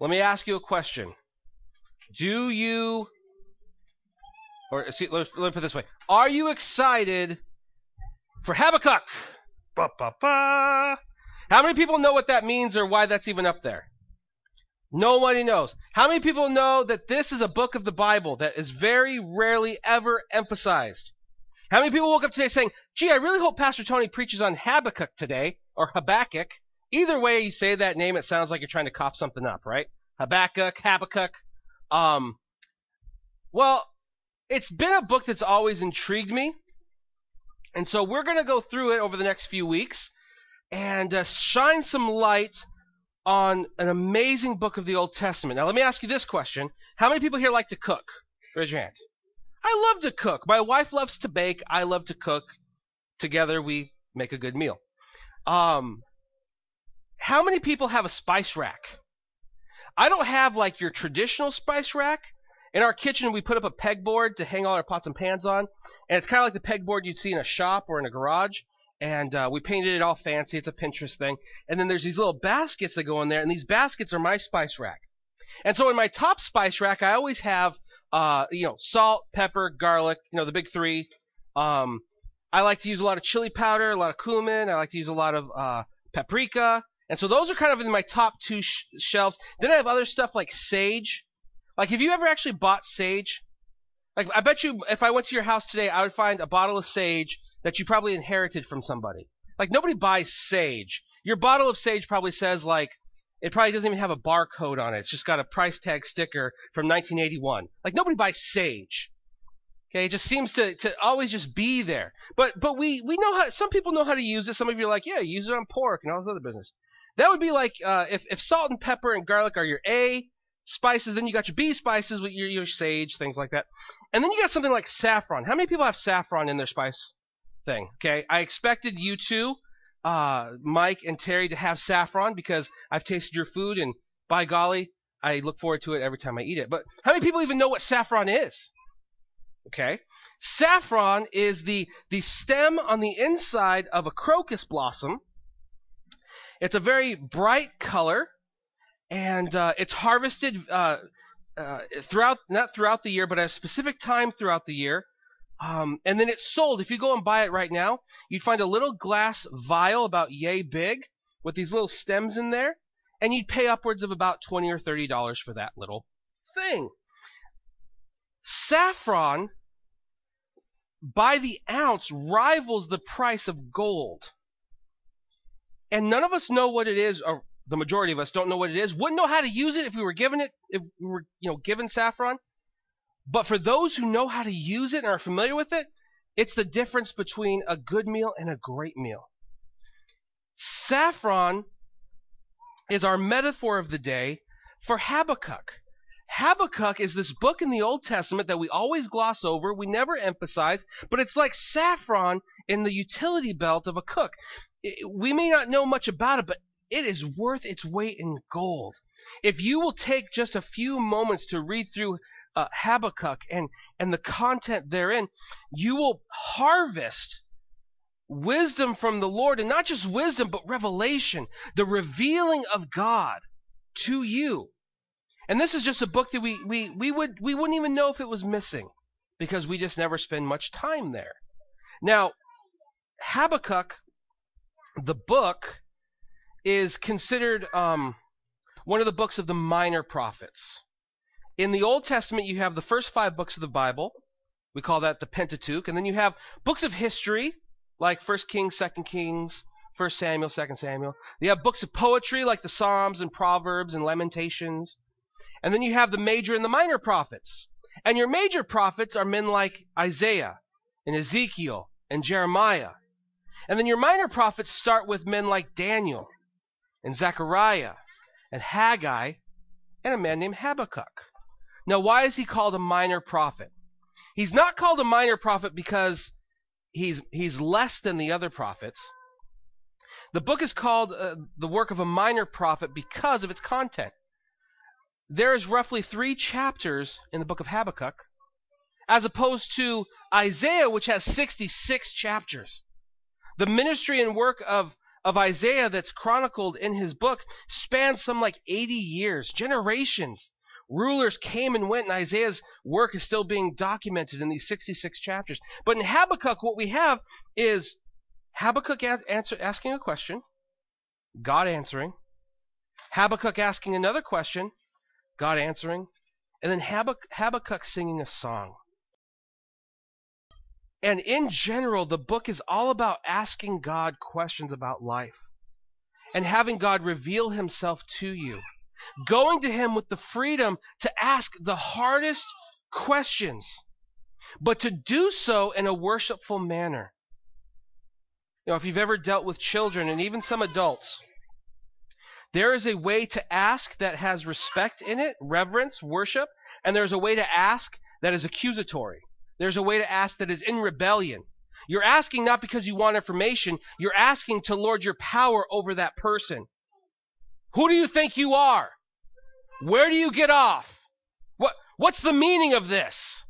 Let me ask you a question. Do you, or see, let, let me put it this way: Are you excited for Habakkuk? Ba, ba, ba. How many people know what that means or why that's even up there? Nobody knows. How many people know that this is a book of the Bible that is very rarely ever emphasized? How many people woke up today saying, gee, I really hope Pastor Tony preaches on Habakkuk today, or Habakkuk? Either way you say that name, it sounds like you're trying to cough something up, right? Habakkuk, Habakkuk. Um, well, it's been a book that's always intrigued me. And so we're going to go through it over the next few weeks and uh, shine some light on an amazing book of the Old Testament. Now, let me ask you this question How many people here like to cook? Raise your hand. I love to cook. My wife loves to bake. I love to cook. Together, we make a good meal. Um, how many people have a spice rack? I don't have like your traditional spice rack. In our kitchen, we put up a pegboard to hang all our pots and pans on, and it's kind of like the pegboard you'd see in a shop or in a garage. And uh, we painted it all fancy. It's a Pinterest thing. And then there's these little baskets that go in there, and these baskets are my spice rack. And so in my top spice rack, I always have, uh, you know, salt, pepper, garlic, you know, the big three. Um, I like to use a lot of chili powder, a lot of cumin. I like to use a lot of uh, paprika. And so those are kind of in my top two sh- shelves. Then I have other stuff like sage. Like, have you ever actually bought sage? Like, I bet you if I went to your house today, I would find a bottle of sage that you probably inherited from somebody. Like, nobody buys sage. Your bottle of sage probably says, like, it probably doesn't even have a barcode on it. It's just got a price tag sticker from 1981. Like, nobody buys sage. Okay, it just seems to, to always just be there. But but we, we know how some people know how to use it. Some of you are like, yeah, use it on pork and all this other business. That would be like uh, if, if salt and pepper and garlic are your A spices, then you got your B spices with your, your sage, things like that. And then you got something like saffron. How many people have saffron in their spice thing? Okay, I expected you two, uh, Mike and Terry, to have saffron because I've tasted your food and by golly, I look forward to it every time I eat it. But how many people even know what saffron is? Okay, saffron is the the stem on the inside of a crocus blossom it's a very bright color, and uh, it's harvested uh, uh, throughout not throughout the year, but at a specific time throughout the year. Um, and then it's sold. If you go and buy it right now, you'd find a little glass vial about yay big with these little stems in there, and you'd pay upwards of about twenty or thirty dollars for that little thing. Saffron, by the ounce, rivals the price of gold and none of us know what it is, or the majority of us don't know what it is. Wouldn't know how to use it if we were given it, if we were, you know, given saffron. But for those who know how to use it and are familiar with it, it's the difference between a good meal and a great meal. Saffron is our metaphor of the day for Habakkuk. Habakkuk is this book in the Old Testament that we always gloss over, we never emphasize, but it's like saffron in the utility belt of a cook we may not know much about it, but it is worth its weight in gold. If you will take just a few moments to read through uh, Habakkuk and, and the content therein, you will harvest wisdom from the Lord, and not just wisdom, but revelation, the revealing of God to you. And this is just a book that we, we, we would we wouldn't even know if it was missing because we just never spend much time there. Now, Habakkuk the book is considered um, one of the books of the minor prophets. In the Old Testament, you have the first five books of the Bible. We call that the Pentateuch. And then you have books of history, like First Kings, Second Kings, First Samuel, Second Samuel. You have books of poetry, like the Psalms and Proverbs and Lamentations. And then you have the major and the minor prophets. And your major prophets are men like Isaiah and Ezekiel and Jeremiah and then your minor prophets start with men like Daniel and Zechariah and Haggai and a man named Habakkuk. Now, why is he called a minor prophet? He's not called a minor prophet because he's, he's less than the other prophets. The book is called uh, the work of a minor prophet because of its content. There is roughly three chapters in the book of Habakkuk, as opposed to Isaiah, which has 66 chapters. The ministry and work of, of Isaiah that's chronicled in his book spans some like 80 years, generations. Rulers came and went, and Isaiah's work is still being documented in these 66 chapters. But in Habakkuk, what we have is Habakkuk answer, asking a question, God answering, Habakkuk asking another question, God answering, and then Habakkuk singing a song. And in general, the book is all about asking God questions about life and having God reveal himself to you. Going to him with the freedom to ask the hardest questions, but to do so in a worshipful manner. You know, if you've ever dealt with children and even some adults, there is a way to ask that has respect in it, reverence, worship, and there's a way to ask that is accusatory. There's a way to ask that is in rebellion. You're asking not because you want information, you're asking to lord your power over that person. Who do you think you are? Where do you get off? What what's the meaning of this?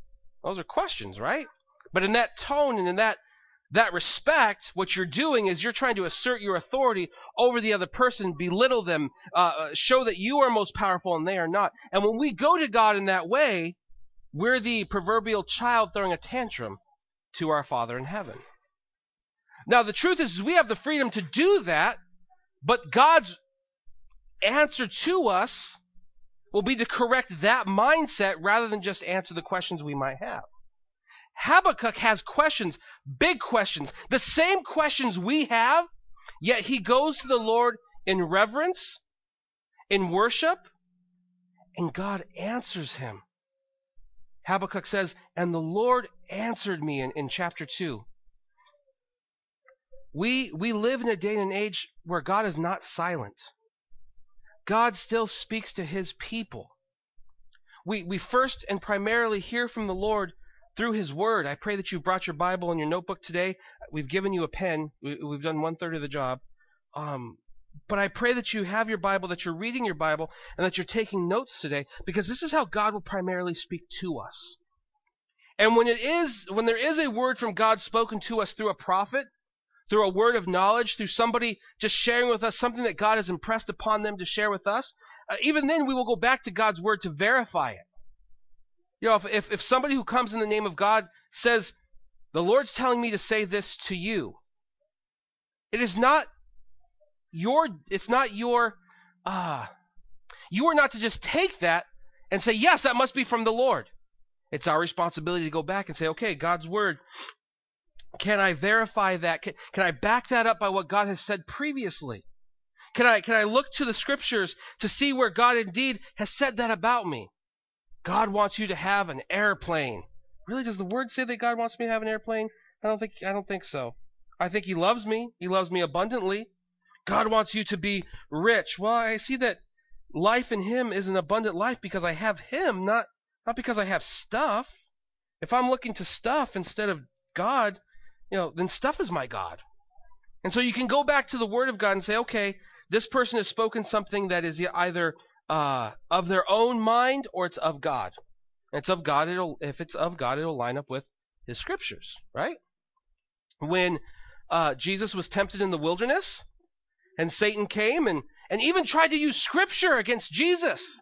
Those are questions, right? But in that tone and in that that respect, what you're doing is you're trying to assert your authority over the other person, belittle them, uh, uh show that you are most powerful and they are not. And when we go to God in that way, we're the proverbial child throwing a tantrum to our Father in heaven. Now, the truth is, we have the freedom to do that, but God's answer to us will be to correct that mindset rather than just answer the questions we might have. Habakkuk has questions, big questions, the same questions we have, yet he goes to the Lord in reverence, in worship, and God answers him. Habakkuk says, And the Lord answered me in, in chapter 2. We, we live in a day and an age where God is not silent. God still speaks to his people. We, we first and primarily hear from the Lord through his word. I pray that you brought your Bible and your notebook today. We've given you a pen. We, have done one third of the job. Um, but I pray that you have your Bible, that you're reading your Bible, and that you're taking notes today, because this is how God will primarily speak to us. And when it is, when there is a word from God spoken to us through a prophet, through a word of knowledge, through somebody just sharing with us something that God has impressed upon them to share with us, uh, even then we will go back to God's word to verify it. You know, if, if, if somebody who comes in the name of God says, the Lord's telling me to say this to you, it is not your it's not your ah uh, you are not to just take that and say yes that must be from the lord. It's our responsibility to go back and say okay god's word can i verify that? Can, can i back that up by what god has said previously? Can i can i look to the scriptures to see where god indeed has said that about me god wants you to have an airplane really does the word say that god wants me to have an airplane i don't think i don't think so i think he loves me he loves me abundantly God wants you to be rich. Well, I see that life in Him is an abundant life because I have Him, not, not because I have stuff. If I'm looking to stuff instead of God, you know, then stuff is my God. And so you can go back to the Word of God and say, okay, this person has spoken something that is either uh, of their own mind or it's of God. And it's of God. It'll if it's of God, it'll line up with His scriptures, right? When uh, Jesus was tempted in the wilderness, and Satan came and, and even tried to use scripture against Jesus.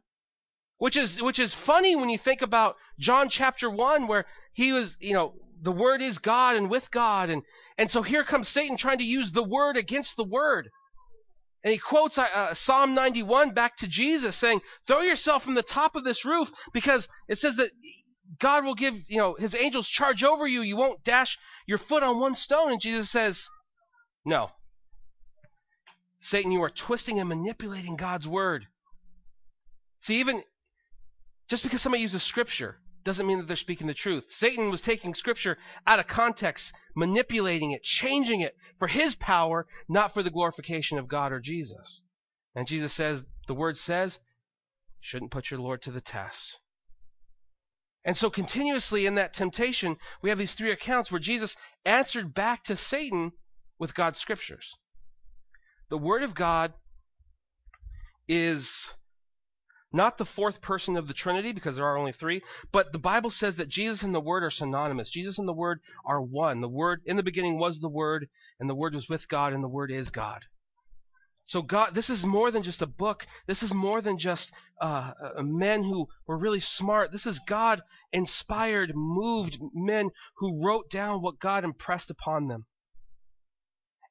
Which is which is funny when you think about John chapter 1 where he was, you know, the word is God and with God and and so here comes Satan trying to use the word against the word. And he quotes uh, uh Psalm 91 back to Jesus saying, "Throw yourself from the top of this roof because it says that God will give, you know, his angels charge over you. You won't dash your foot on one stone." And Jesus says, "No. Satan, you are twisting and manipulating God's word. See, even just because somebody uses scripture doesn't mean that they're speaking the truth. Satan was taking scripture out of context, manipulating it, changing it for his power, not for the glorification of God or Jesus. And Jesus says, the word says, shouldn't put your Lord to the test. And so, continuously in that temptation, we have these three accounts where Jesus answered back to Satan with God's scriptures. The Word of God is not the fourth person of the Trinity because there are only three, but the Bible says that Jesus and the Word are synonymous. Jesus and the Word are one. The Word in the beginning was the Word, and the Word was with God, and the Word is God. So God, this is more than just a book. This is more than just uh, men who were really smart. This is God inspired, moved men who wrote down what God impressed upon them.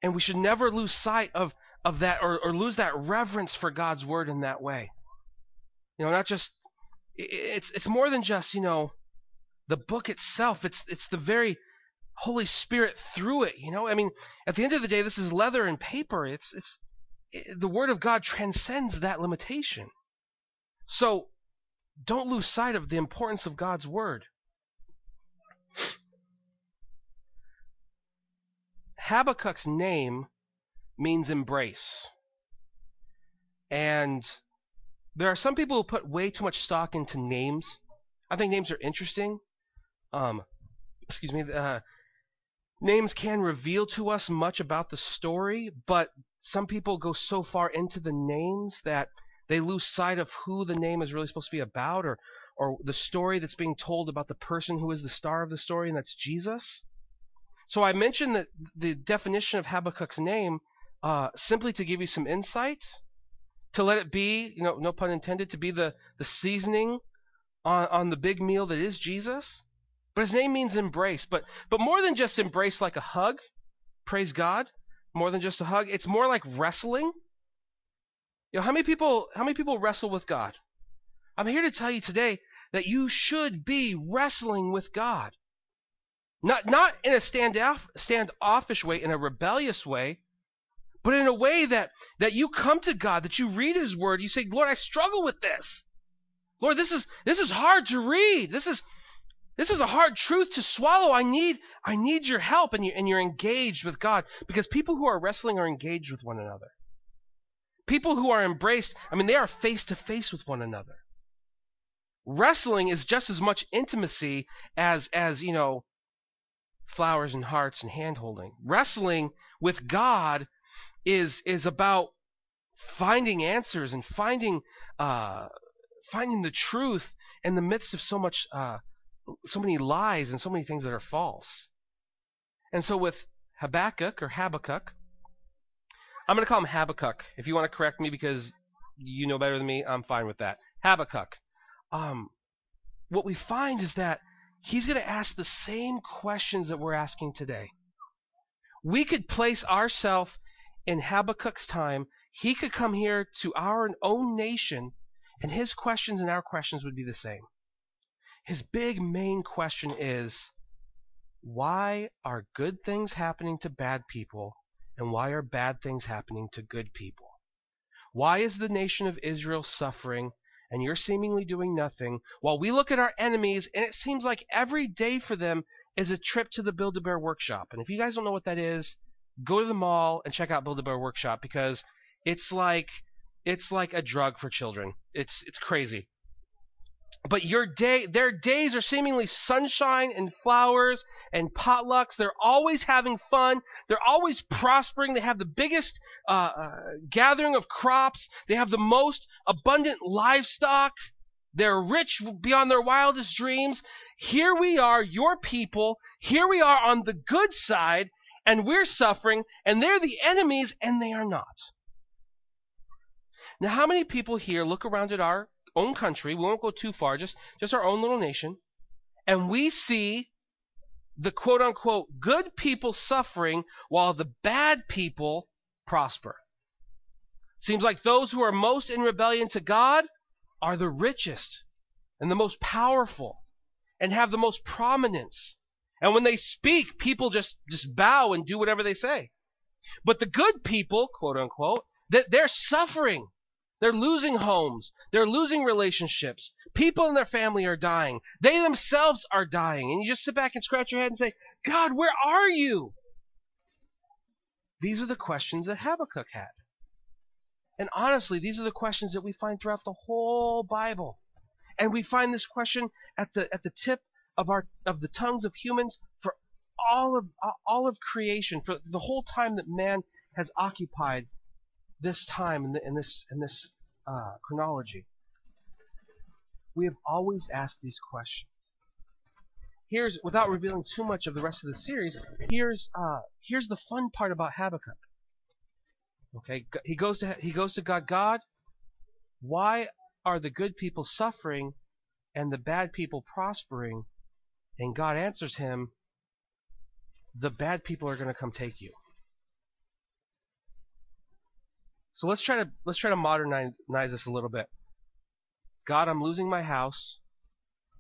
And we should never lose sight of, of that or, or lose that reverence for God's word in that way. You know, not just it's it's more than just, you know, the book itself. It's it's the very Holy Spirit through it, you know? I mean, at the end of the day, this is leather and paper. It's it's the Word of God transcends that limitation. So don't lose sight of the importance of God's Word. Habakkuk's name means embrace. And there are some people who put way too much stock into names. I think names are interesting. Um, excuse me. Uh, names can reveal to us much about the story, but some people go so far into the names that they lose sight of who the name is really supposed to be about or or the story that's being told about the person who is the star of the story and that's Jesus. So I mentioned that the definition of Habakkuk's name uh, simply to give you some insight, to let it be, you know, no pun intended, to be the, the seasoning on, on the big meal that is Jesus. But his name means embrace. But but more than just embrace like a hug, praise God more than just a hug. It's more like wrestling. You know, how many people how many people wrestle with God? I'm here to tell you today that you should be wrestling with God. Not not in a standoff standoffish way, in a rebellious way, but in a way that that you come to God, that you read his word, you say, "Lord, I struggle with this. Lord, this is this is hard to read. This is this is a hard truth to swallow. I need I need your help and you and you're engaged with God because people who are wrestling are engaged with one another. People who are embraced, I mean they are face to face with one another. Wrestling is just as much intimacy as as, you know, flowers and hearts and hand holding. Wrestling with God is is about finding answers and finding uh, finding the truth in the midst of so much uh, so many lies and so many things that are false. And so with Habakkuk or Habakkuk, I'm going to call him Habakkuk. If you want to correct me because you know better than me, I'm fine with that. Habakkuk. Um, what we find is that he's going to ask the same questions that we're asking today. We could place ourselves in Habakkuk's time. He could come here to our own nation, and his questions and our questions would be the same. His big main question is why are good things happening to bad people and why are bad things happening to good people? Why is the nation of Israel suffering and you're seemingly doing nothing while we look at our enemies and it seems like every day for them is a trip to the Build a Bear workshop. And if you guys don't know what that is, go to the mall and check out Build a Bear workshop because it's like it's like a drug for children. It's it's crazy. But your day their days are seemingly sunshine and flowers and potlucks. They're always having fun. They're always prospering. They have the biggest uh, uh, gathering of crops. They have the most abundant livestock. They're rich beyond their wildest dreams. Here we are your people. Here we are on the good side and we're suffering and they're the enemies and they are not now how many people here look around at our own country, we won't go too far, just, just our own little nation, and we see the quote unquote good people suffering while the bad people prosper. Seems like those who are most in rebellion to God are the richest and the most powerful and have the most prominence. And when they speak, people just, just bow and do whatever they say. But the good people, quote unquote, that they're suffering they're losing homes. They're losing relationships. People in their family are dying. They themselves are dying. And you just sit back and scratch your head and say, God, where are you? These are the questions that Habakkuk had. And honestly, these are the questions that we find throughout the whole Bible. And we find this question at the at the tip of our of the tongues of humans for all of all of creation, for the whole time that man has occupied this time in, the, in this in this uh, chronology, we have always asked these questions. Here's, without revealing too much of the rest of the series, here's uh, here's the fun part about Habakkuk. Okay, he goes to he goes to God. God, why are the good people suffering and the bad people prospering? And God answers him, the bad people are going to come take you. So let's try to let's try to modernize this a little bit. God, I'm losing my house.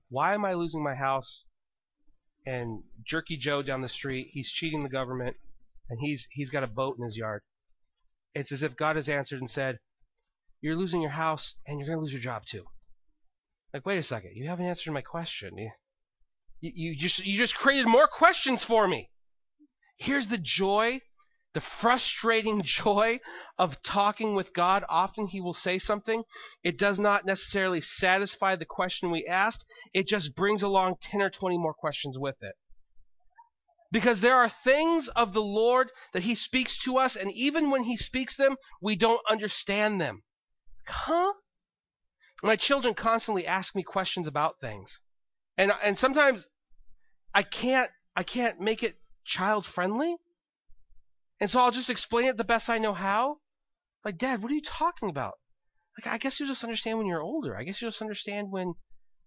Why am I losing my house? And Jerky Joe down the street, he's cheating the government, and he's he's got a boat in his yard. It's as if God has answered and said, "You're losing your house, and you're going to lose your job too." Like, wait a second, you haven't answered my question. You, you just you just created more questions for me. Here's the joy the frustrating joy of talking with God. Often He will say something. It does not necessarily satisfy the question we asked, it just brings along 10 or 20 more questions with it. Because there are things of the Lord that He speaks to us, and even when He speaks them, we don't understand them. Huh? My children constantly ask me questions about things. And, and sometimes I can't I can't make it child friendly and so I'll just explain it the best I know how. Like, Dad, what are you talking about? Like, I guess you'll just understand when you're older. I guess you'll just understand when,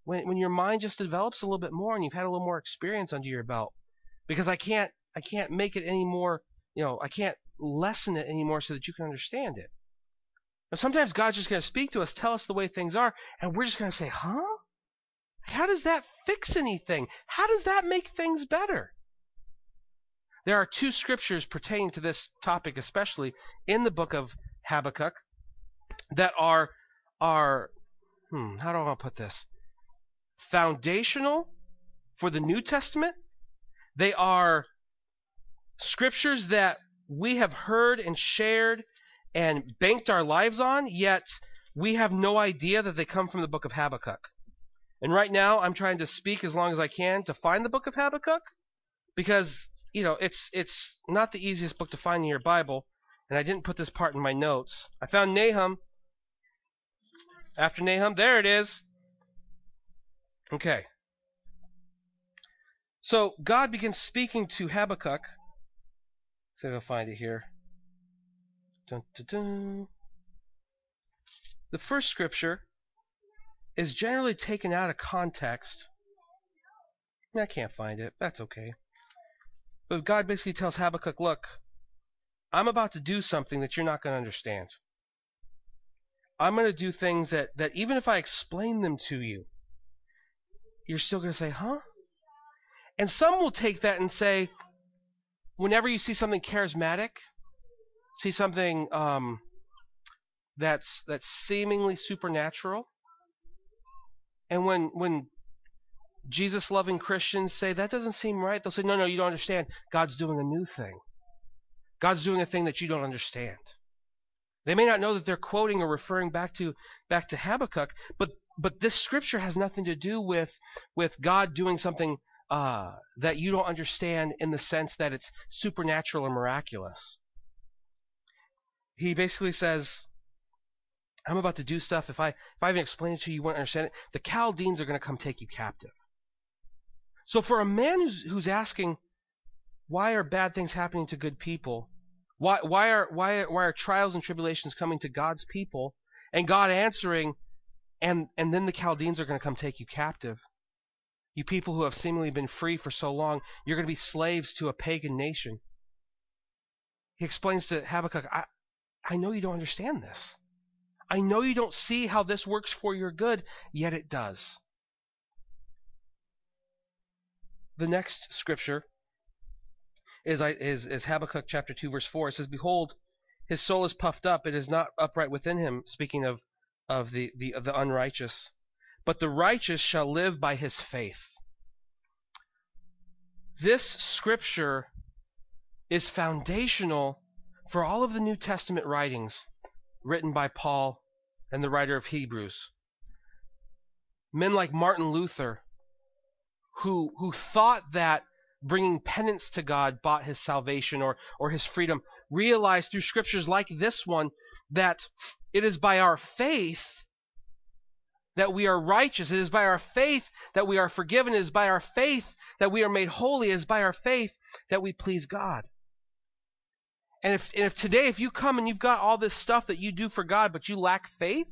when, when your mind just develops a little bit more and you've had a little more experience under your belt. Because I can't, I can't make it any more, you know, I can't lessen it anymore so that you can understand it. Now, sometimes God's just going to speak to us, tell us the way things are, and we're just going to say, huh? How does that fix anything? How does that make things better? There are two scriptures pertaining to this topic, especially in the book of Habakkuk, that are are hmm, how do I put this? Foundational for the New Testament. They are scriptures that we have heard and shared and banked our lives on, yet we have no idea that they come from the book of Habakkuk. And right now, I'm trying to speak as long as I can to find the book of Habakkuk because you know, it's it's not the easiest book to find in your Bible, and I didn't put this part in my notes. I found Nahum. After Nahum, there it is. Okay. So God begins speaking to Habakkuk. Let's see if I'll find it here. Dun, dun, dun. The first scripture is generally taken out of context. I can't find it. That's okay. But God basically tells Habakkuk, look, I'm about to do something that you're not going to understand. I'm going to do things that, that even if I explain them to you, you're still going to say, huh? And some will take that and say, whenever you see something charismatic, see something um, that's that's seemingly supernatural, and when when Jesus loving Christians say that doesn't seem right, they'll say, no, no, you don't understand. God's doing a new thing. God's doing a thing that you don't understand. They may not know that they're quoting or referring back to back to Habakkuk, but but this scripture has nothing to do with with God doing something uh, that you don't understand in the sense that it's supernatural or miraculous. He basically says, "I'm about to do stuff. If I if I even explain it to you, you won't understand it. The Chaldeans are going to come take you captive." So for a man who's, who's asking, why are bad things happening to good people? Why, why, are, why, why are trials and tribulations coming to God's people? And God answering, and, and then the Chaldeans are going to come take you captive. You people who have seemingly been free for so long, you're going to be slaves to a pagan nation. He explains to Habakkuk, I, I know you don't understand this. I know you don't see how this works for your good, yet it does. the next scripture is, is, is Habakkuk chapter 2, verse 4. It says, Behold, his soul is puffed up, it is not upright within him, speaking of, of the, the, of the unrighteous. But the righteous shall live by his faith. This scripture is foundational for all of the New Testament writings written by Paul and the writer of Hebrews. Men like Martin Luther who who thought that bringing penance to God bought his salvation or or his freedom realized through scriptures like this one that it is by our faith that we are righteous. It is by our faith that we are forgiven. It is by our faith that we are made holy. It is by our faith that we please God. And if, and if today, if you come and you've got all this stuff that you do for God, but you lack faith,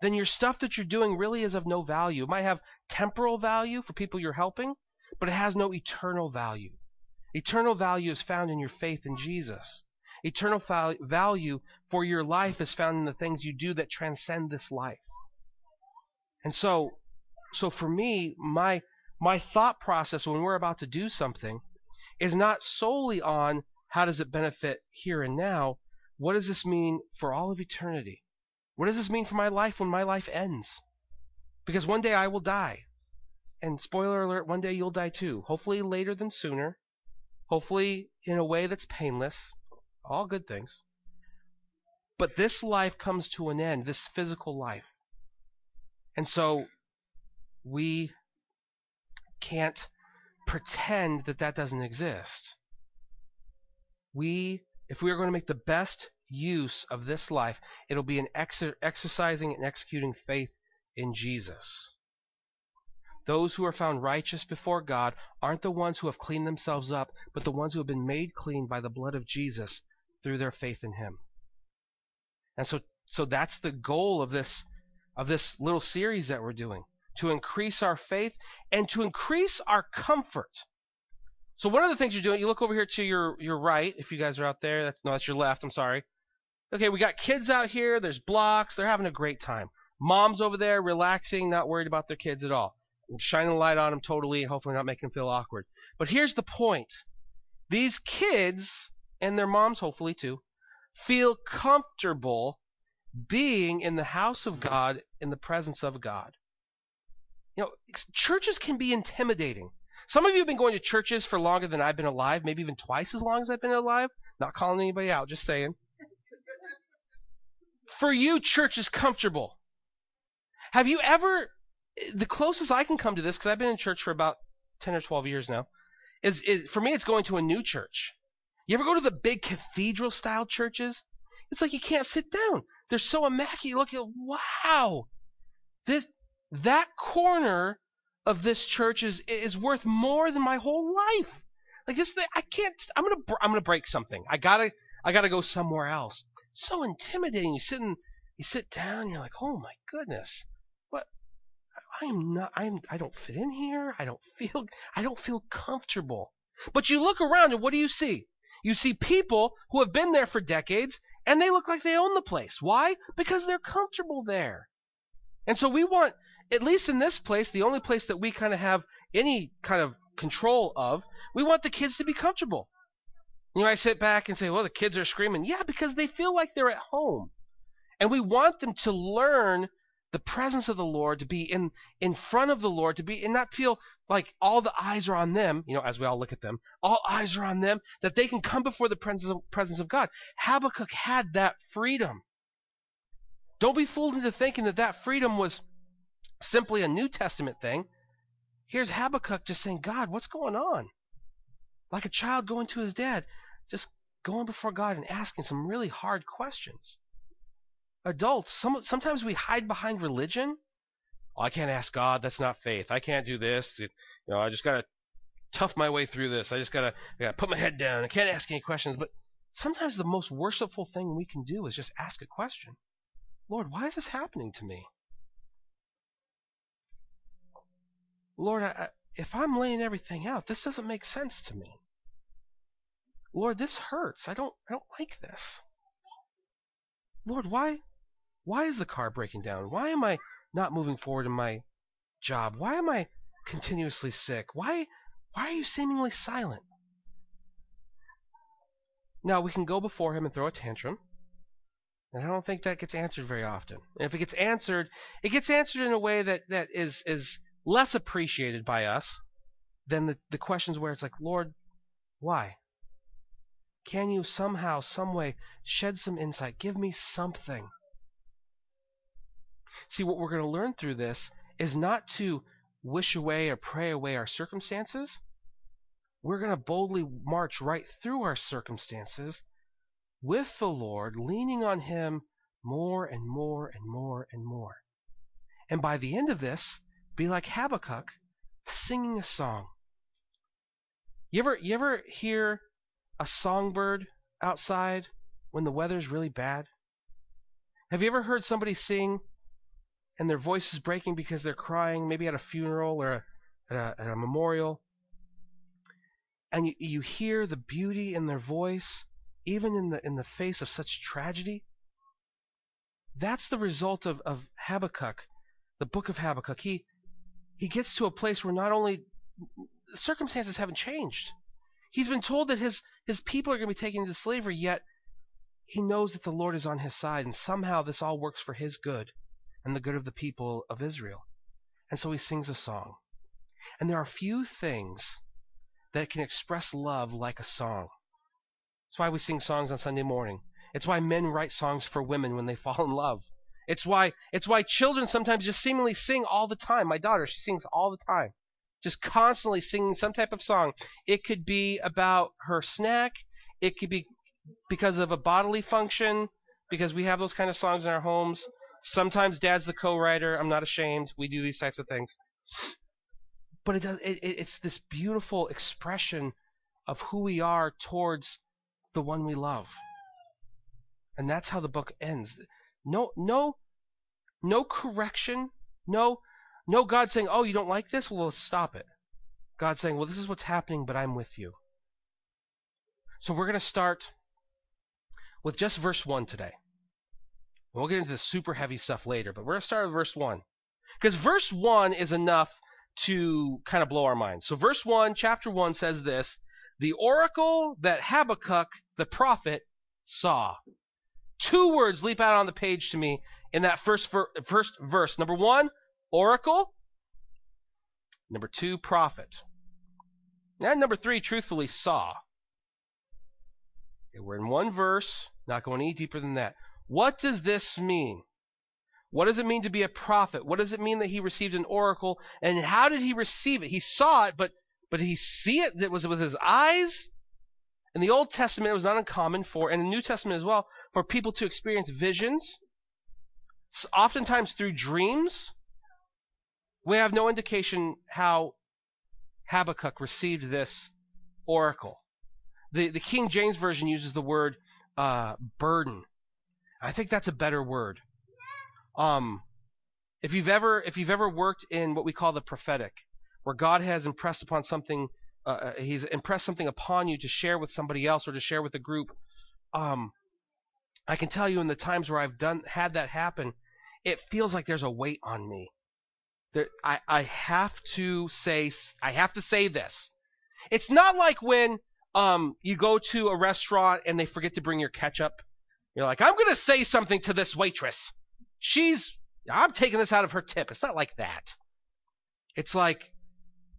then your stuff that you're doing really is of no value. It might have temporal value for people you're helping, but it has no eternal value. Eternal value is found in your faith in Jesus. Eternal value for your life is found in the things you do that transcend this life. And so, so for me, my my thought process when we're about to do something is not solely on how does it benefit here and now? What does this mean for all of eternity? What does this mean for my life when my life ends? Because one day I will die. And spoiler alert, one day you'll die too. Hopefully later than sooner. Hopefully in a way that's painless. All good things. But this life comes to an end, this physical life. And so we can't pretend that that doesn't exist. We, if we are going to make the best use of this life, it'll be in exer- exercising and executing faith in Jesus. Those who are found righteous before God aren't the ones who have cleaned themselves up, but the ones who have been made clean by the blood of Jesus through their faith in Him. And so, so that's the goal of this, of this little series that we're doing to increase our faith and to increase our comfort. So one of the things you're doing, you look over here to your your right, if you guys are out there. That's no, that's your left. I'm sorry. Okay, we got kids out here. There's blocks. They're having a great time. Mom's over there relaxing, not worried about their kids at all. Shining the light on them totally, hopefully not making them feel awkward. But here's the point. These kids, and their moms hopefully too, feel comfortable being in the house of God in the presence of God. You know, churches can be intimidating. Some of you have been going to churches for longer than I've been alive, maybe even twice as long as I've been alive. Not calling anybody out, just saying. For you, church is comfortable. Have you ever, the closest I can come to this, because I've been in church for about 10 or 12 years now, is, is for me, it's going to a new church. You ever go to the big cathedral style churches? It's like you can't sit down. They're so immaculate. Look at, wow. This, that corner of this church is is worth more than my whole life. Like this thing, I can't. I'm gonna I'm gonna break something. I gotta I gotta go somewhere else. So intimidating. You sit in, you sit down. You're like, oh my goodness, what? I am not. I'm. I don't fit in here. I don't feel. I don't feel comfortable. But you look around and what do you see? You see people who have been there for decades and they look like they own the place. Why? Because they're comfortable there. And so we want at least in this place, the only place that we kind of have any kind of control of, we want the kids to be comfortable. You know, I sit back and say, well, the kids are screaming. Yeah, because they feel like they're at home. And we want them to learn the presence of the Lord, to be in, in front of the Lord, to be and not feel like all the eyes are on them, you know, as we all look at them, all eyes are on them, that they can come before the presence of, presence of God. Habakkuk had that freedom. Don't be fooled into thinking that that freedom was simply a New Testament thing. Here's Habakkuk just saying, God, what's going on? Like a child going to his dad, just going before God and asking some really hard questions. Adults, some, sometimes we hide behind religion. Oh, I can't ask God. That's not faith. I can't do this. It, you know, I just got to tough my way through this. I just got to put my head down. I can't ask any questions. But sometimes the most worshipful thing we can do is just ask a question. Lord, why is this happening to me? Lord, I, if I'm laying everything out, this doesn't make sense to me. Lord, this hurts. I don't I don't like this. Lord, why why is the car breaking down? Why am I not moving forward in my job? Why am I continuously sick? Why why are you seemingly silent? Now we can go before him and throw a tantrum. And I don't think that gets answered very often. And if it gets answered, it gets answered in a way that, that is is less appreciated by us than the, the questions where it's like, Lord, why? Can you somehow, some way, shed some insight? Give me something. See, what we're going to learn through this is not to wish away or pray away our circumstances. We're going to boldly march right through our circumstances with the Lord, leaning on Him more and more and more and more. And by the end of this, be like Habakkuk singing a song. You ever you ever hear a songbird outside when the weather's really bad? Have you ever heard somebody sing and their voice is breaking because they're crying, maybe at a funeral or at a, at a memorial? And you, you hear the beauty in their voice, even in the in the face of such tragedy. That's the result of, of Habakkuk, the book of Habakkuk. He he gets to a place where not only circumstances haven't changed. He's been told that his, his people are going to be taken into slavery, yet he knows that the Lord is on his side, and somehow this all works for his good and the good of the people of Israel. And so he sings a song. And there are few things that can express love like a song. That's why we sing songs on Sunday morning. It's why men write songs for women when they fall in love. It's why it's why children sometimes just seemingly sing all the time. My daughter, she sings all the time just constantly singing some type of song. It could be about her snack. It could be because of a bodily function, because we have those kind of songs in our homes. Sometimes dad's the co-writer. I'm not ashamed. We do these types of things. But it does. It, it's this beautiful expression of who we are towards the one we love. And that's how the book ends. No, no, no correction. No, no God saying, oh, you don't like this? Well, let's stop it. God saying, well, this is what's happening, but I'm with you. So we're going to start with just verse 1 today. We'll get into the super heavy stuff later, but we're going to start with verse 1. Because verse 1 is enough to kind of blow our minds. So, verse 1, chapter 1 says this The oracle that Habakkuk the prophet saw. Two words leap out on the page to me in that first, ver- first verse. Number one, oracle. Number two, prophet. And number three, truthfully, saw. Okay, we're in one verse, not going any deeper than that. What does this mean? What does it mean to be a prophet? What does it mean that he received an oracle? And how did he receive it? He saw it, but but did he see it? Was it with his eyes? In the Old Testament, it was not uncommon for, and the New Testament as well, for people to experience visions, oftentimes through dreams, we have no indication how Habakkuk received this oracle. The, the King James Version uses the word uh, burden. I think that's a better word. Um, if you've ever if you've ever worked in what we call the prophetic, where God has impressed upon something, uh, uh, He's impressed something upon you to share with somebody else or to share with a group, um, I can tell you in the times where I've done had that happen, it feels like there's a weight on me. There, I, I have to say I have to say this. It's not like when um, you go to a restaurant and they forget to bring your ketchup. You're like, I'm gonna say something to this waitress. She's I'm taking this out of her tip. It's not like that. It's like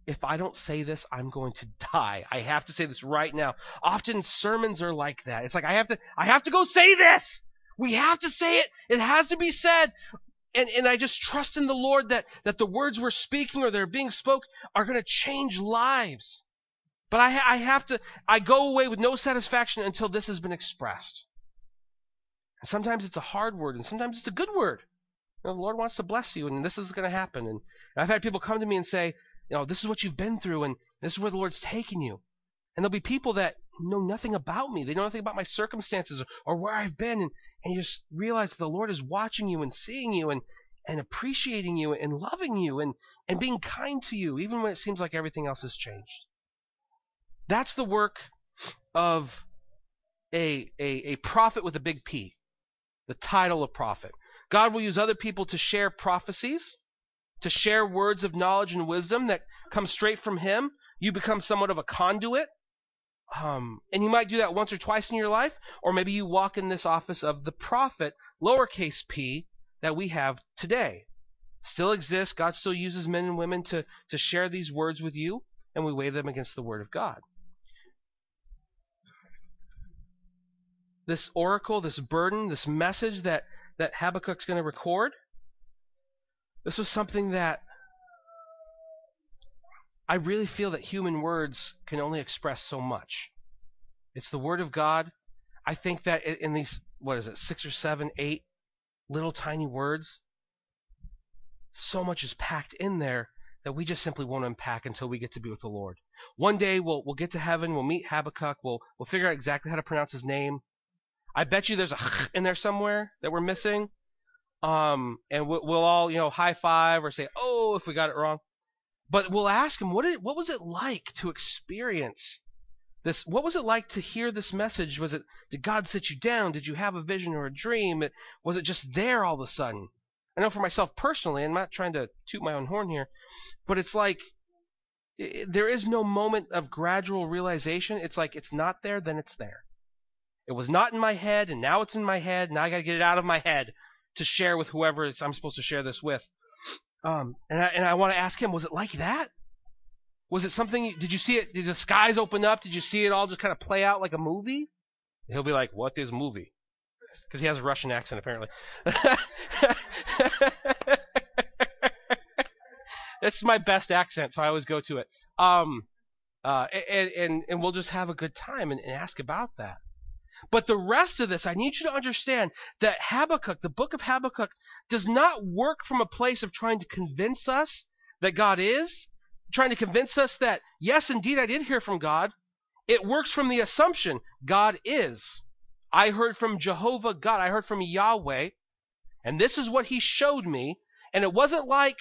if I don't say this, I'm going to die. I have to say this right now. Often sermons are like that. It's like I have to I have to go say this. We have to say it. It has to be said and, and I just trust in the Lord that, that the words we're speaking or they're being spoke are going to change lives. But I, I have to, I go away with no satisfaction until this has been expressed. And sometimes it's a hard word and sometimes it's a good word. You know, the Lord wants to bless you and this is going to happen. And, and I've had people come to me and say, you know, this is what you've been through and this is where the Lord's taking you. And there'll be people that know nothing about me. They know nothing about my circumstances or, or where I've been. And, and you just realize that the Lord is watching you and seeing you and, and appreciating you and loving you and, and being kind to you, even when it seems like everything else has changed. That's the work of a, a, a prophet with a big P, the title of prophet. God will use other people to share prophecies, to share words of knowledge and wisdom that come straight from Him. You become somewhat of a conduit um, and you might do that once or twice in your life, or maybe you walk in this office of the prophet, lowercase p, that we have today. Still exists. God still uses men and women to, to share these words with you, and we weigh them against the Word of God. This oracle, this burden, this message that, that Habakkuk's going to record, this was something that I really feel that human words can only express so much. It's the Word of God. I think that in these, what is it, six or seven, eight little tiny words, so much is packed in there that we just simply won't unpack until we get to be with the Lord. One day we'll we'll get to heaven, we'll meet Habakkuk, we'll we'll figure out exactly how to pronounce his name. I bet you there's a in there somewhere that we're missing. Um, and we'll, we'll all you know high five or say oh if we got it wrong. But we'll ask him what did what was it like to experience this what was it like to hear this message? Was it did God sit you down? Did you have a vision or a dream? Was it just there all of a sudden? I know for myself personally, I'm not trying to toot my own horn here, but it's like it, there is no moment of gradual realization. It's like it's not there, then it's there. It was not in my head, and now it's in my head. Now I got to get it out of my head to share with whoever I'm supposed to share this with. Um, and I, and I want to ask him, was it like that? Was it something? Did you see it? Did the skies open up? Did you see it all just kind of play out like a movie? he'll be like, "What is movie?" Because he has a Russian accent apparently. That's my best accent, so I always go to it. Um, uh, and, and and we'll just have a good time and, and ask about that. But the rest of this, I need you to understand that Habakkuk, the book of Habakkuk, does not work from a place of trying to convince us that God is trying to convince us that, yes, indeed, I did hear from God. It works from the assumption God is. I heard from Jehovah God. I heard from Yahweh. And this is what he showed me. And it wasn't like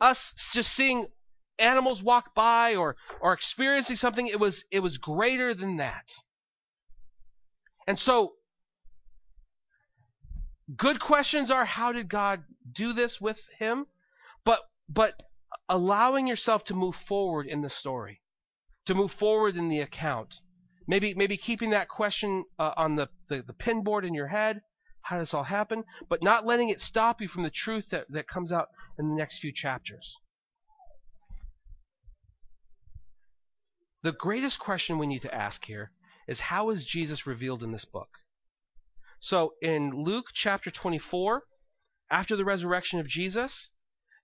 us just seeing animals walk by or, or experiencing something. It was, it was greater than that. And so, good questions are how did God do this with him? But, but allowing yourself to move forward in the story, to move forward in the account. Maybe maybe keeping that question uh, on the, the, the pinboard in your head. How does this all happen? But not letting it stop you from the truth that, that comes out in the next few chapters. The greatest question we need to ask here is how is Jesus revealed in this book? So in Luke chapter 24, after the resurrection of Jesus,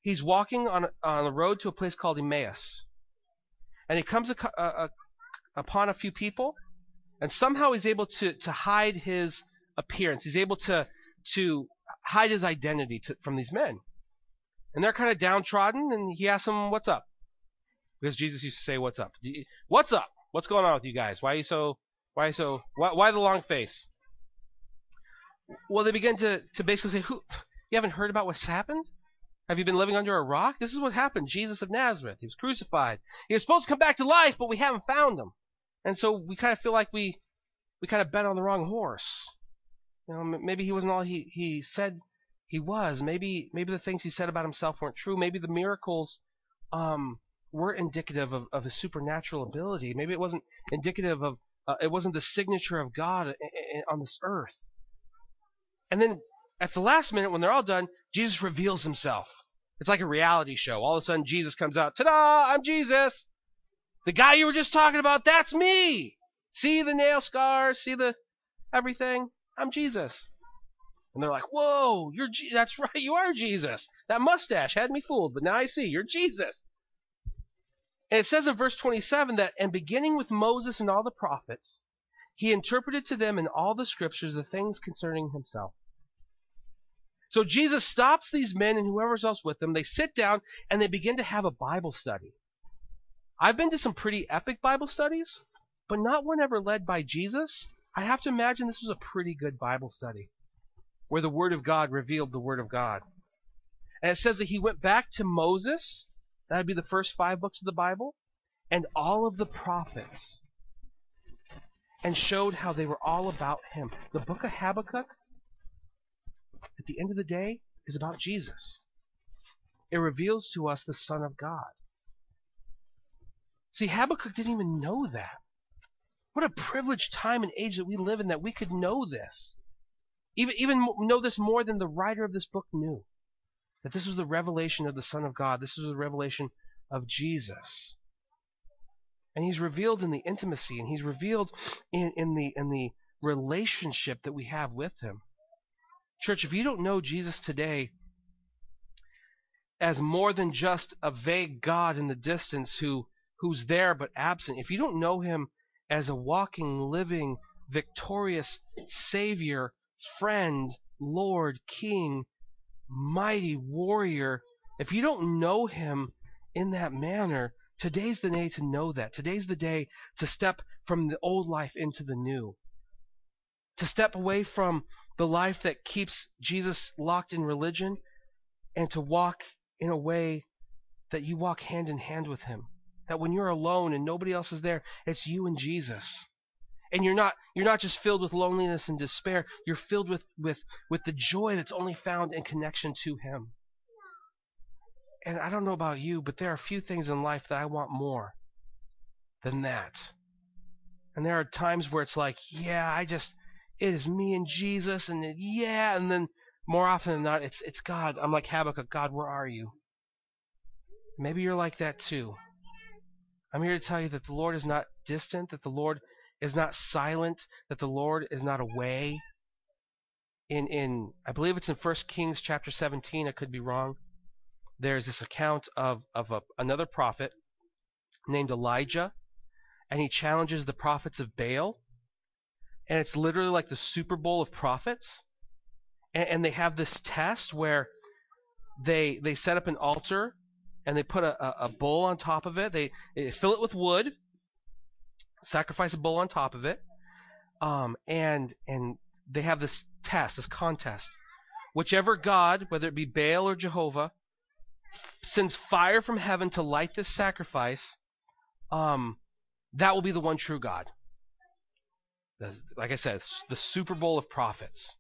he's walking on on the road to a place called Emmaus, and he comes a, a, a, upon a few people, and somehow he's able to to hide his appearance. He's able to to hide his identity to, from these men, and they're kind of downtrodden. And he asks them, "What's up?" Because Jesus used to say, "What's up? What's up? What's going on with you guys? Why are you so? Why so? Why, why the long face?" Well, they begin to to basically say, "Who? You haven't heard about what's happened?" Have you been living under a rock? This is what happened. Jesus of Nazareth. He was crucified. He was supposed to come back to life, but we haven't found him. And so we kind of feel like we we kind of bet on the wrong horse. You know, maybe he wasn't all he he said he was. Maybe maybe the things he said about himself weren't true. Maybe the miracles um, weren't indicative of, of his supernatural ability. Maybe it wasn't indicative of uh, it wasn't the signature of God eh, eh, eh, on this earth. And then at the last minute, when they're all done, Jesus reveals himself. It's like a reality show. All of a sudden, Jesus comes out. Ta da! I'm Jesus! The guy you were just talking about, that's me! See the nail scars? See the everything? I'm Jesus. And they're like, whoa, you're Je- that's right, you are Jesus. That mustache had me fooled, but now I see, you're Jesus. And it says in verse 27 that, and beginning with Moses and all the prophets, he interpreted to them in all the scriptures the things concerning himself. So Jesus stops these men and whoever's else with them. They sit down and they begin to have a Bible study. I've been to some pretty epic Bible studies, but not one ever led by Jesus. I have to imagine this was a pretty good Bible study where the Word of God revealed the Word of God. And it says that he went back to Moses, that would be the first five books of the Bible, and all of the prophets, and showed how they were all about him. The book of Habakkuk at the end of the day, is about Jesus. It reveals to us the Son of God. See, Habakkuk didn't even know that. What a privileged time and age that we live in that we could know this. Even, even know this more than the writer of this book knew. That this was the revelation of the Son of God. This was the revelation of Jesus. And he's revealed in the intimacy and he's revealed in, in the in the relationship that we have with him. Church, if you don't know Jesus today as more than just a vague God in the distance who who's there but absent, if you don't know him as a walking, living, victorious Savior, friend, Lord, King, mighty warrior, if you don't know him in that manner, today's the day to know that. Today's the day to step from the old life into the new. To step away from the life that keeps Jesus locked in religion and to walk in a way that you walk hand in hand with him. That when you're alone and nobody else is there, it's you and Jesus. And you're not you're not just filled with loneliness and despair, you're filled with with with the joy that's only found in connection to him. And I don't know about you, but there are few things in life that I want more than that. And there are times where it's like, yeah, I just it is me and Jesus and yeah, and then more often than not it's it's God. I'm like Habakkuk, God, where are you? Maybe you're like that too. I'm here to tell you that the Lord is not distant, that the Lord is not silent, that the Lord is not away. In in I believe it's in 1 Kings chapter 17, I could be wrong. There's this account of of a, another prophet named Elijah and he challenges the prophets of Baal. And it's literally like the Super Bowl of prophets. And, and they have this test where they they set up an altar and they put a, a, a bull on top of it. They, they, fill it with wood, sacrifice a bull on top of it, um, and and they have this test, this contest. Whichever god, whether it be Baal or Jehovah, sends fire from heaven to light this sacrifice, um, that will be the one true God. Like I said, the Super Bowl of prophets.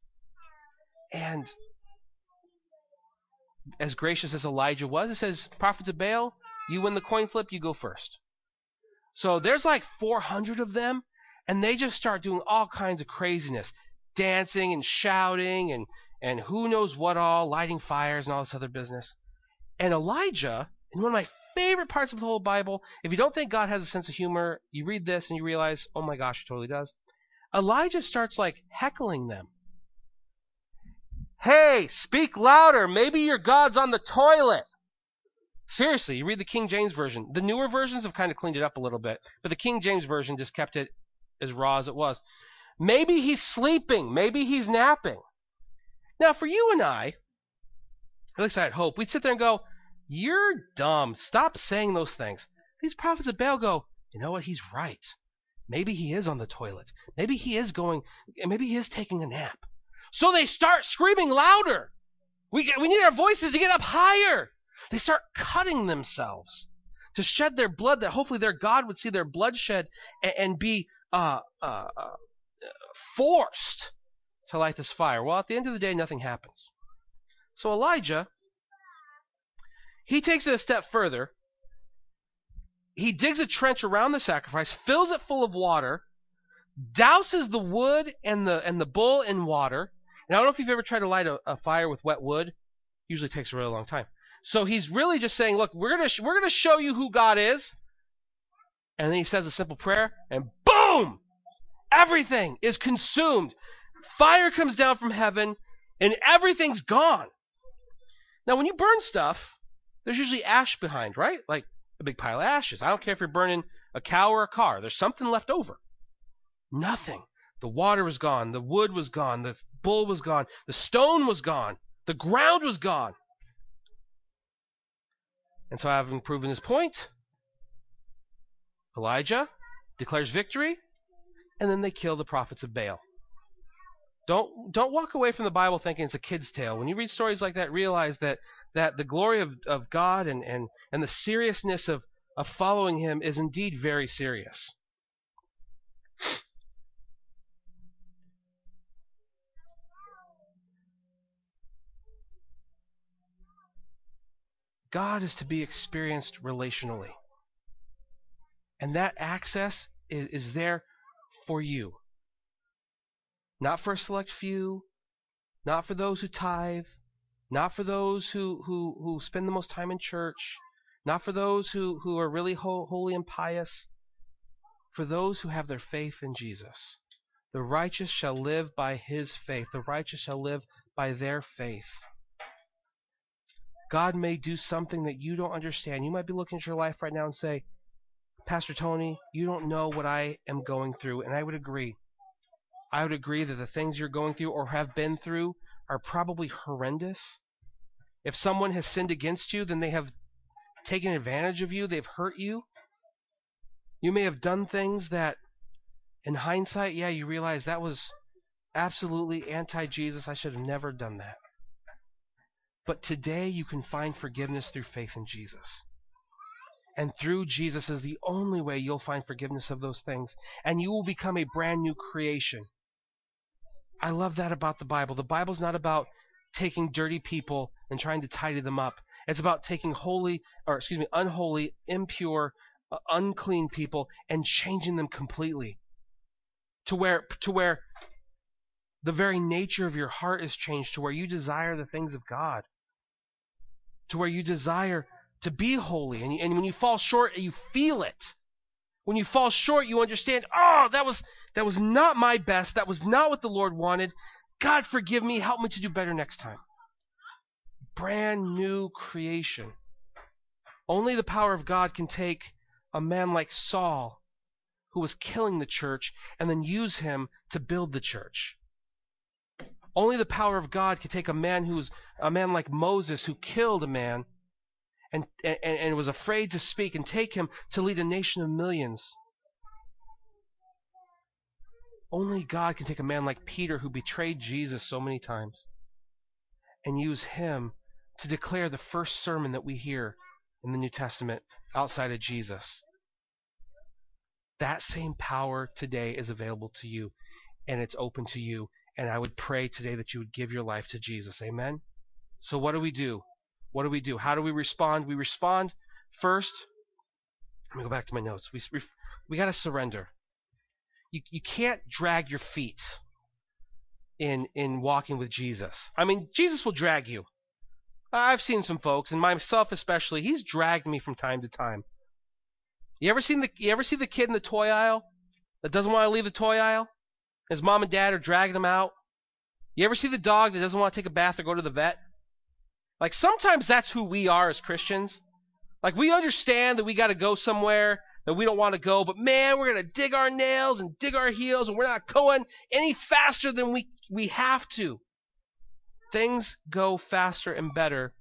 And as gracious as Elijah was, it says, prophets of Baal, you win the coin flip, you go first. So there's like 400 of them, and they just start doing all kinds of craziness, dancing and shouting and and who knows what all, lighting fires and all this other business. And Elijah, in one of my favorite parts of the whole Bible, if you don't think God has a sense of humor, you read this and you realize, oh my gosh, he totally does. Elijah starts like heckling them. Hey, speak louder. Maybe your God's on the toilet. Seriously, you read the King James Version. The newer versions have kind of cleaned it up a little bit, but the King James Version just kept it as raw as it was. Maybe he's sleeping. Maybe he's napping. Now, for you and I, at least I'd hope, we'd sit there and go, You're dumb. Stop saying those things. These prophets of Baal go, You know what? He's right. Maybe he is on the toilet. Maybe he is going, maybe he is taking a nap. So they start screaming louder. We, we need our voices to get up higher. They start cutting themselves to shed their blood that hopefully their God would see their bloodshed and, and be uh, uh, uh, forced to light this fire. Well, at the end of the day, nothing happens. So Elijah, he takes it a step further. He digs a trench around the sacrifice, fills it full of water, douses the wood and the and the bull in water, and I don't know if you've ever tried to light a, a fire with wet wood. Usually takes a really long time. So he's really just saying, look, we're gonna sh- we're gonna show you who God is. And then he says a simple prayer, and boom, everything is consumed. Fire comes down from heaven, and everything's gone. Now, when you burn stuff, there's usually ash behind, right? Like a big pile of ashes. I don't care if you're burning a cow or a car. There's something left over. Nothing. The water was gone. The wood was gone. The bull was gone. The stone was gone. The ground was gone. And so, having proven his point, Elijah declares victory, and then they kill the prophets of Baal. Don't don't walk away from the Bible thinking it's a kid's tale. When you read stories like that, realize that that the glory of, of God and, and, and the seriousness of, of following him is indeed very serious. God is to be experienced relationally. And that access is, is there for you. Not for a select few, not for those who tithe, not for those who, who, who spend the most time in church, not for those who, who are really ho- holy and pious, for those who have their faith in Jesus. The righteous shall live by his faith. The righteous shall live by their faith. God may do something that you don't understand. You might be looking at your life right now and say, Pastor Tony, you don't know what I am going through. And I would agree. I would agree that the things you're going through or have been through are probably horrendous. If someone has sinned against you, then they have taken advantage of you, they've hurt you. You may have done things that, in hindsight, yeah, you realize that was absolutely anti Jesus. I should have never done that. But today you can find forgiveness through faith in Jesus. And through Jesus is the only way you'll find forgiveness of those things. And you will become a brand new creation. I love that about the Bible. The Bible's not about taking dirty people and trying to tidy them up. It's about taking holy, or excuse me, unholy, impure, uh, unclean people and changing them completely. To where, to where the very nature of your heart is changed, to where you desire the things of God. To where you desire to be holy. And, and when you fall short, you feel it. When you fall short, you understand, oh, that was that was not my best. That was not what the Lord wanted. God forgive me. Help me to do better next time. Brand new creation. Only the power of God can take a man like Saul, who was killing the church, and then use him to build the church. Only the power of God could take a man who's a man like Moses, who killed a man and, and, and was afraid to speak, and take him to lead a nation of millions. Only God can take a man like Peter, who betrayed Jesus so many times, and use him to declare the first sermon that we hear in the New Testament outside of Jesus. That same power today is available to you, and it's open to you. And I would pray today that you would give your life to Jesus. Amen? So, what do we do? What do we do? How do we respond? We respond first. Let me go back to my notes. We, we, we got to surrender. You, you can't drag your feet in in walking with Jesus. I mean, Jesus will drag you. I've seen some folks, and myself especially, he's dragged me from time to time. You ever seen the you ever see the kid in the toy aisle that doesn't want to leave the toy aisle? His mom and dad are dragging him out. You ever see the dog that doesn't want to take a bath or go to the vet? Like sometimes that's who we are as Christians. Like we understand that we got to go somewhere that we don't want to go, but man, we're going to dig our nails and dig our heels and we're not going any faster than we we have to. Things go faster and better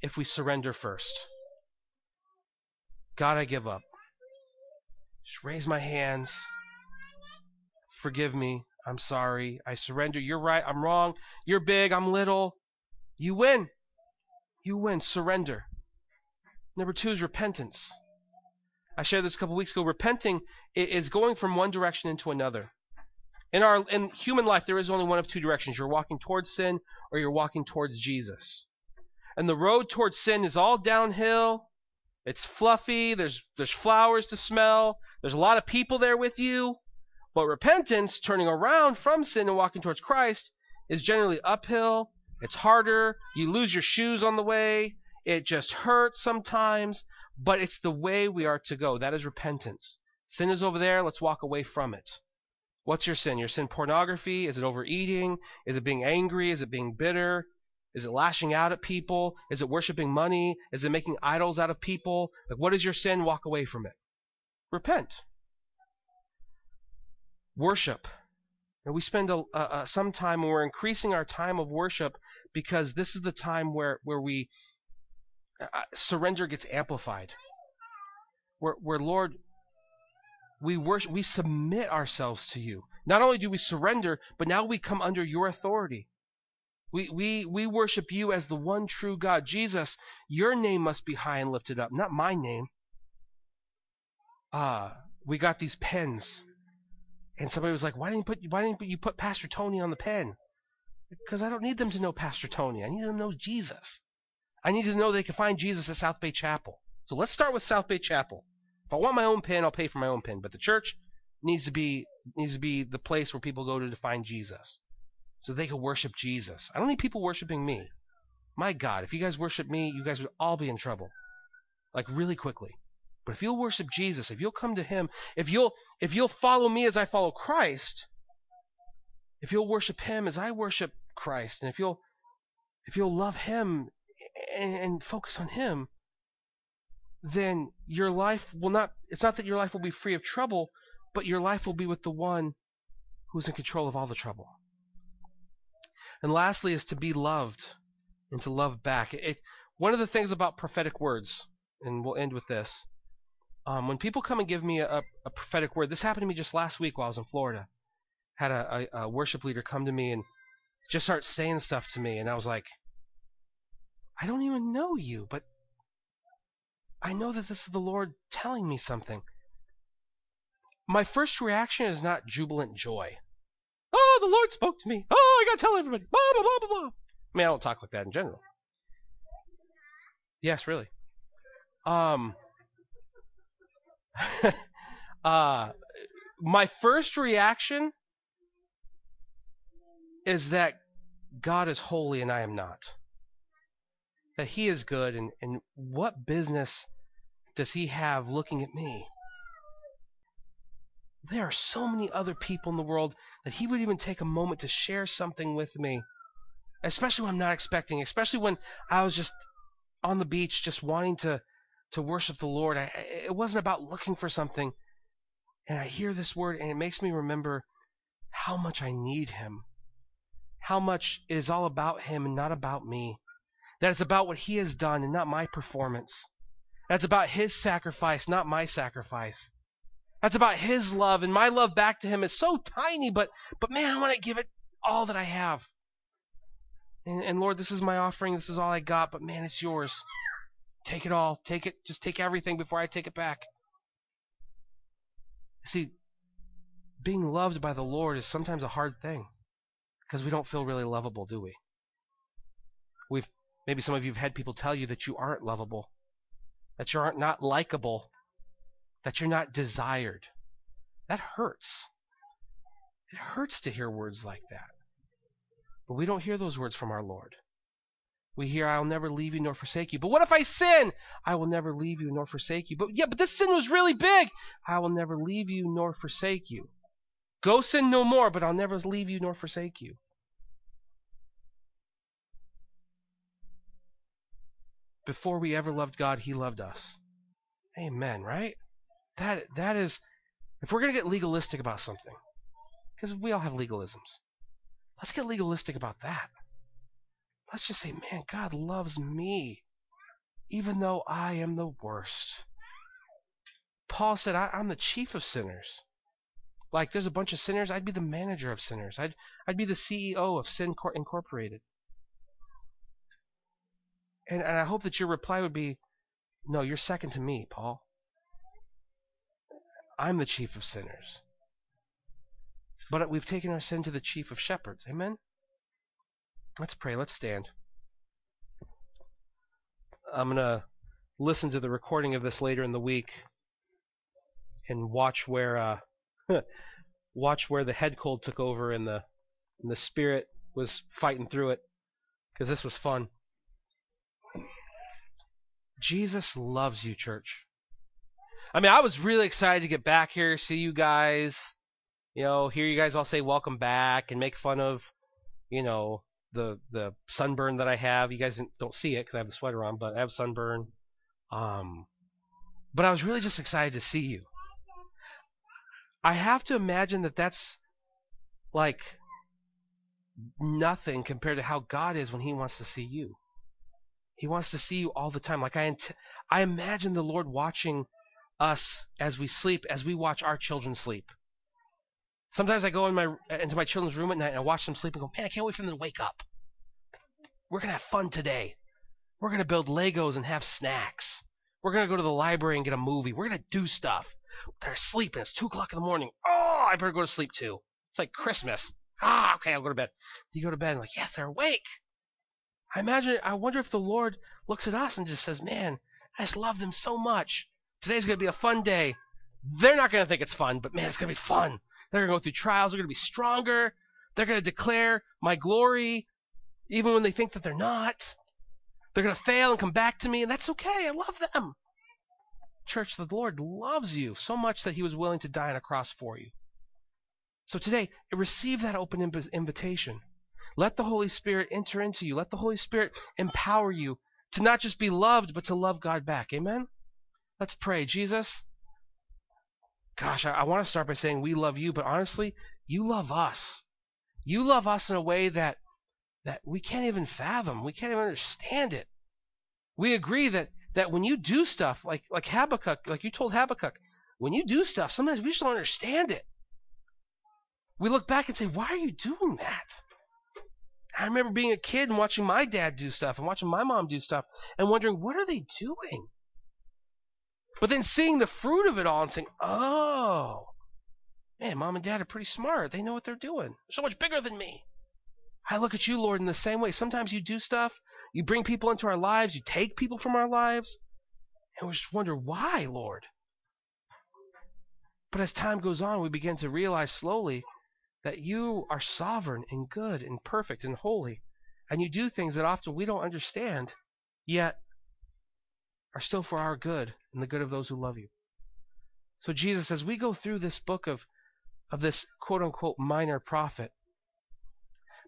if we surrender first. God, I give up. Just raise my hands. Forgive me. I'm sorry. I surrender. You're right. I'm wrong. You're big. I'm little. You win. You win. Surrender. Number two is repentance. I shared this a couple weeks ago. Repenting is going from one direction into another. In our in human life, there is only one of two directions. You're walking towards sin or you're walking towards Jesus. And the road towards sin is all downhill. It's fluffy. There's there's flowers to smell. There's a lot of people there with you. But repentance, turning around from sin and walking towards Christ, is generally uphill. It's harder. You lose your shoes on the way. It just hurts sometimes, but it's the way we are to go. That is repentance. Sin is over there. Let's walk away from it. What's your sin? Your sin pornography? Is it overeating? Is it being angry? Is it being bitter? Is it lashing out at people? Is it worshiping money? Is it making idols out of people? Like, what is your sin? Walk away from it. Repent. Worship. And we spend a, a, some time and we're increasing our time of worship because this is the time where, where we uh, uh, surrender gets amplified. Where, where Lord, we worship, we submit ourselves to you. Not only do we surrender, but now we come under your authority. We, we, we worship you as the one true God. Jesus, your name must be high and lifted up, not my name. Ah, uh, we got these pens. And somebody was like, why didn't you put, why didn't you put Pastor Tony on the pen? Because I don't need them to know Pastor Tony. I need them to know Jesus. I need to know they can find Jesus at South Bay Chapel. So let's start with South Bay Chapel. If I want my own pin, I'll pay for my own pin. But the church needs to be needs to be the place where people go to find Jesus, so they can worship Jesus. I don't need people worshiping me. My God, if you guys worship me, you guys would all be in trouble, like really quickly. But if you'll worship Jesus, if you'll come to Him, if you'll if you'll follow me as I follow Christ, if you'll worship Him as I worship Christ, and if you'll if you'll love Him and, and focus on Him, then your life will not, it's not that your life will be free of trouble, but your life will be with the one who's in control of all the trouble. And lastly is to be loved and to love back. It, one of the things about prophetic words, and we'll end with this. Um, when people come and give me a, a prophetic word, this happened to me just last week while I was in Florida. Had a, a, a worship leader come to me and just start saying stuff to me, and I was like, I don't even know you, but I know that this is the Lord telling me something. My first reaction is not jubilant joy. Oh, the Lord spoke to me. Oh, I gotta tell everybody. Blah blah blah blah blah. I mean, I don't talk like that in general. Yes, really. Um. uh, my first reaction is that God is holy and I am not. That He is good, and, and what business does He have looking at me? There are so many other people in the world that He would even take a moment to share something with me, especially when I'm not expecting, especially when I was just on the beach just wanting to, to worship the Lord. I, it wasn't about looking for something. And I hear this word, and it makes me remember how much I need Him how much it is all about Him and not about me. That it's about what He has done and not my performance. That's about His sacrifice, not my sacrifice. That's about His love, and my love back to Him is so tiny, but but man, I want to give it all that I have. And, and Lord, this is my offering. This is all I got, but man, it's yours. Take it all. Take it. Just take everything before I take it back. See, being loved by the Lord is sometimes a hard thing because we don't feel really lovable, do we? We've maybe some of you have had people tell you that you aren't lovable, that you aren't not likable, that you're not desired. That hurts. It hurts to hear words like that. But we don't hear those words from our Lord. We hear, I'll never leave you nor forsake you. But what if I sin? I will never leave you nor forsake you. But yeah, but this sin was really big. I will never leave you nor forsake you. Go sin no more, but I'll never leave you nor forsake you. Before we ever loved God, He loved us. Amen, right? That that is if we're gonna get legalistic about something, because we all have legalisms, let's get legalistic about that. Let's just say, man, God loves me, even though I am the worst. Paul said, I, am the chief of sinners. Like there's a bunch of sinners, I'd be the manager of sinners. I'd I'd be the CEO of Sin Incorporated. And and I hope that your reply would be, no, you're second to me, Paul. I'm the chief of sinners. But we've taken our sin to the chief of shepherds. Amen. Let's pray. Let's stand. I'm gonna listen to the recording of this later in the week and watch where uh, watch where the head cold took over and the and the spirit was fighting through it because this was fun. Jesus loves you, church. I mean, I was really excited to get back here, see you guys, you know, hear you guys all say welcome back and make fun of, you know, the the sunburn that I have. You guys don't see it because I have the sweater on, but I have sunburn. Um, but I was really just excited to see you. I have to imagine that that's like nothing compared to how God is when He wants to see you. He wants to see you all the time. Like I, I imagine the Lord watching us as we sleep, as we watch our children sleep. Sometimes I go in my into my children's room at night and I watch them sleep and go, man, I can't wait for them to wake up. We're gonna have fun today. We're gonna build Legos and have snacks. We're gonna go to the library and get a movie. We're gonna do stuff. They're asleep and It's two o'clock in the morning. Oh, I better go to sleep too. It's like Christmas. Ah, okay, I'll go to bed. You go to bed and like, yes, they're awake. I imagine. I wonder if the Lord looks at us and just says, "Man, I just love them so much. Today's gonna be a fun day. They're not gonna think it's fun, but man, it's gonna be fun. They're gonna go through trials. They're gonna be stronger. They're gonna declare my glory, even when they think that they're not. They're gonna fail and come back to me, and that's okay. I love them. Church, the Lord loves you so much that he was willing to die on a cross for you. So today, receive that open invitation. Let the Holy Spirit enter into you. Let the Holy Spirit empower you to not just be loved, but to love God back. Amen? Let's pray. Jesus, gosh, I, I want to start by saying we love you, but honestly, you love us. You love us in a way that that we can't even fathom. We can't even understand it. We agree that that when you do stuff like like Habakkuk, like you told Habakkuk, when you do stuff, sometimes we just don't understand it. We look back and say, "Why are you doing that?" I remember being a kid and watching my dad do stuff and watching my mom do stuff and wondering, "What are they doing?" But then seeing the fruit of it all and saying, "Oh, man, mom and dad are pretty smart. They know what they're doing. They're so much bigger than me." I look at you, Lord, in the same way. Sometimes you do stuff, you bring people into our lives, you take people from our lives, and we just wonder why, Lord. But as time goes on, we begin to realize slowly that you are sovereign and good and perfect and holy, and you do things that often we don't understand, yet are still for our good and the good of those who love you. So Jesus, as we go through this book of of this quote unquote minor prophet,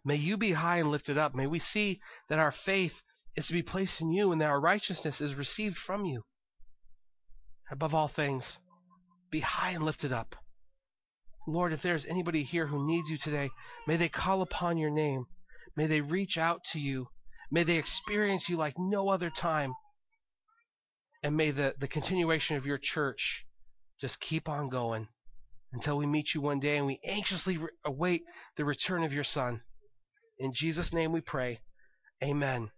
may you be high and lifted up. May we see that our faith is to be placed in you and that our righteousness is received from you. Above all things, be high and lifted up. Lord, if there's anybody here who needs you today, may they call upon your name. May they reach out to you. May they experience you like no other time. And may the, the continuation of your church just keep on going until we meet you one day and we anxiously re- await the return of your Son. In Jesus' name we pray. Amen.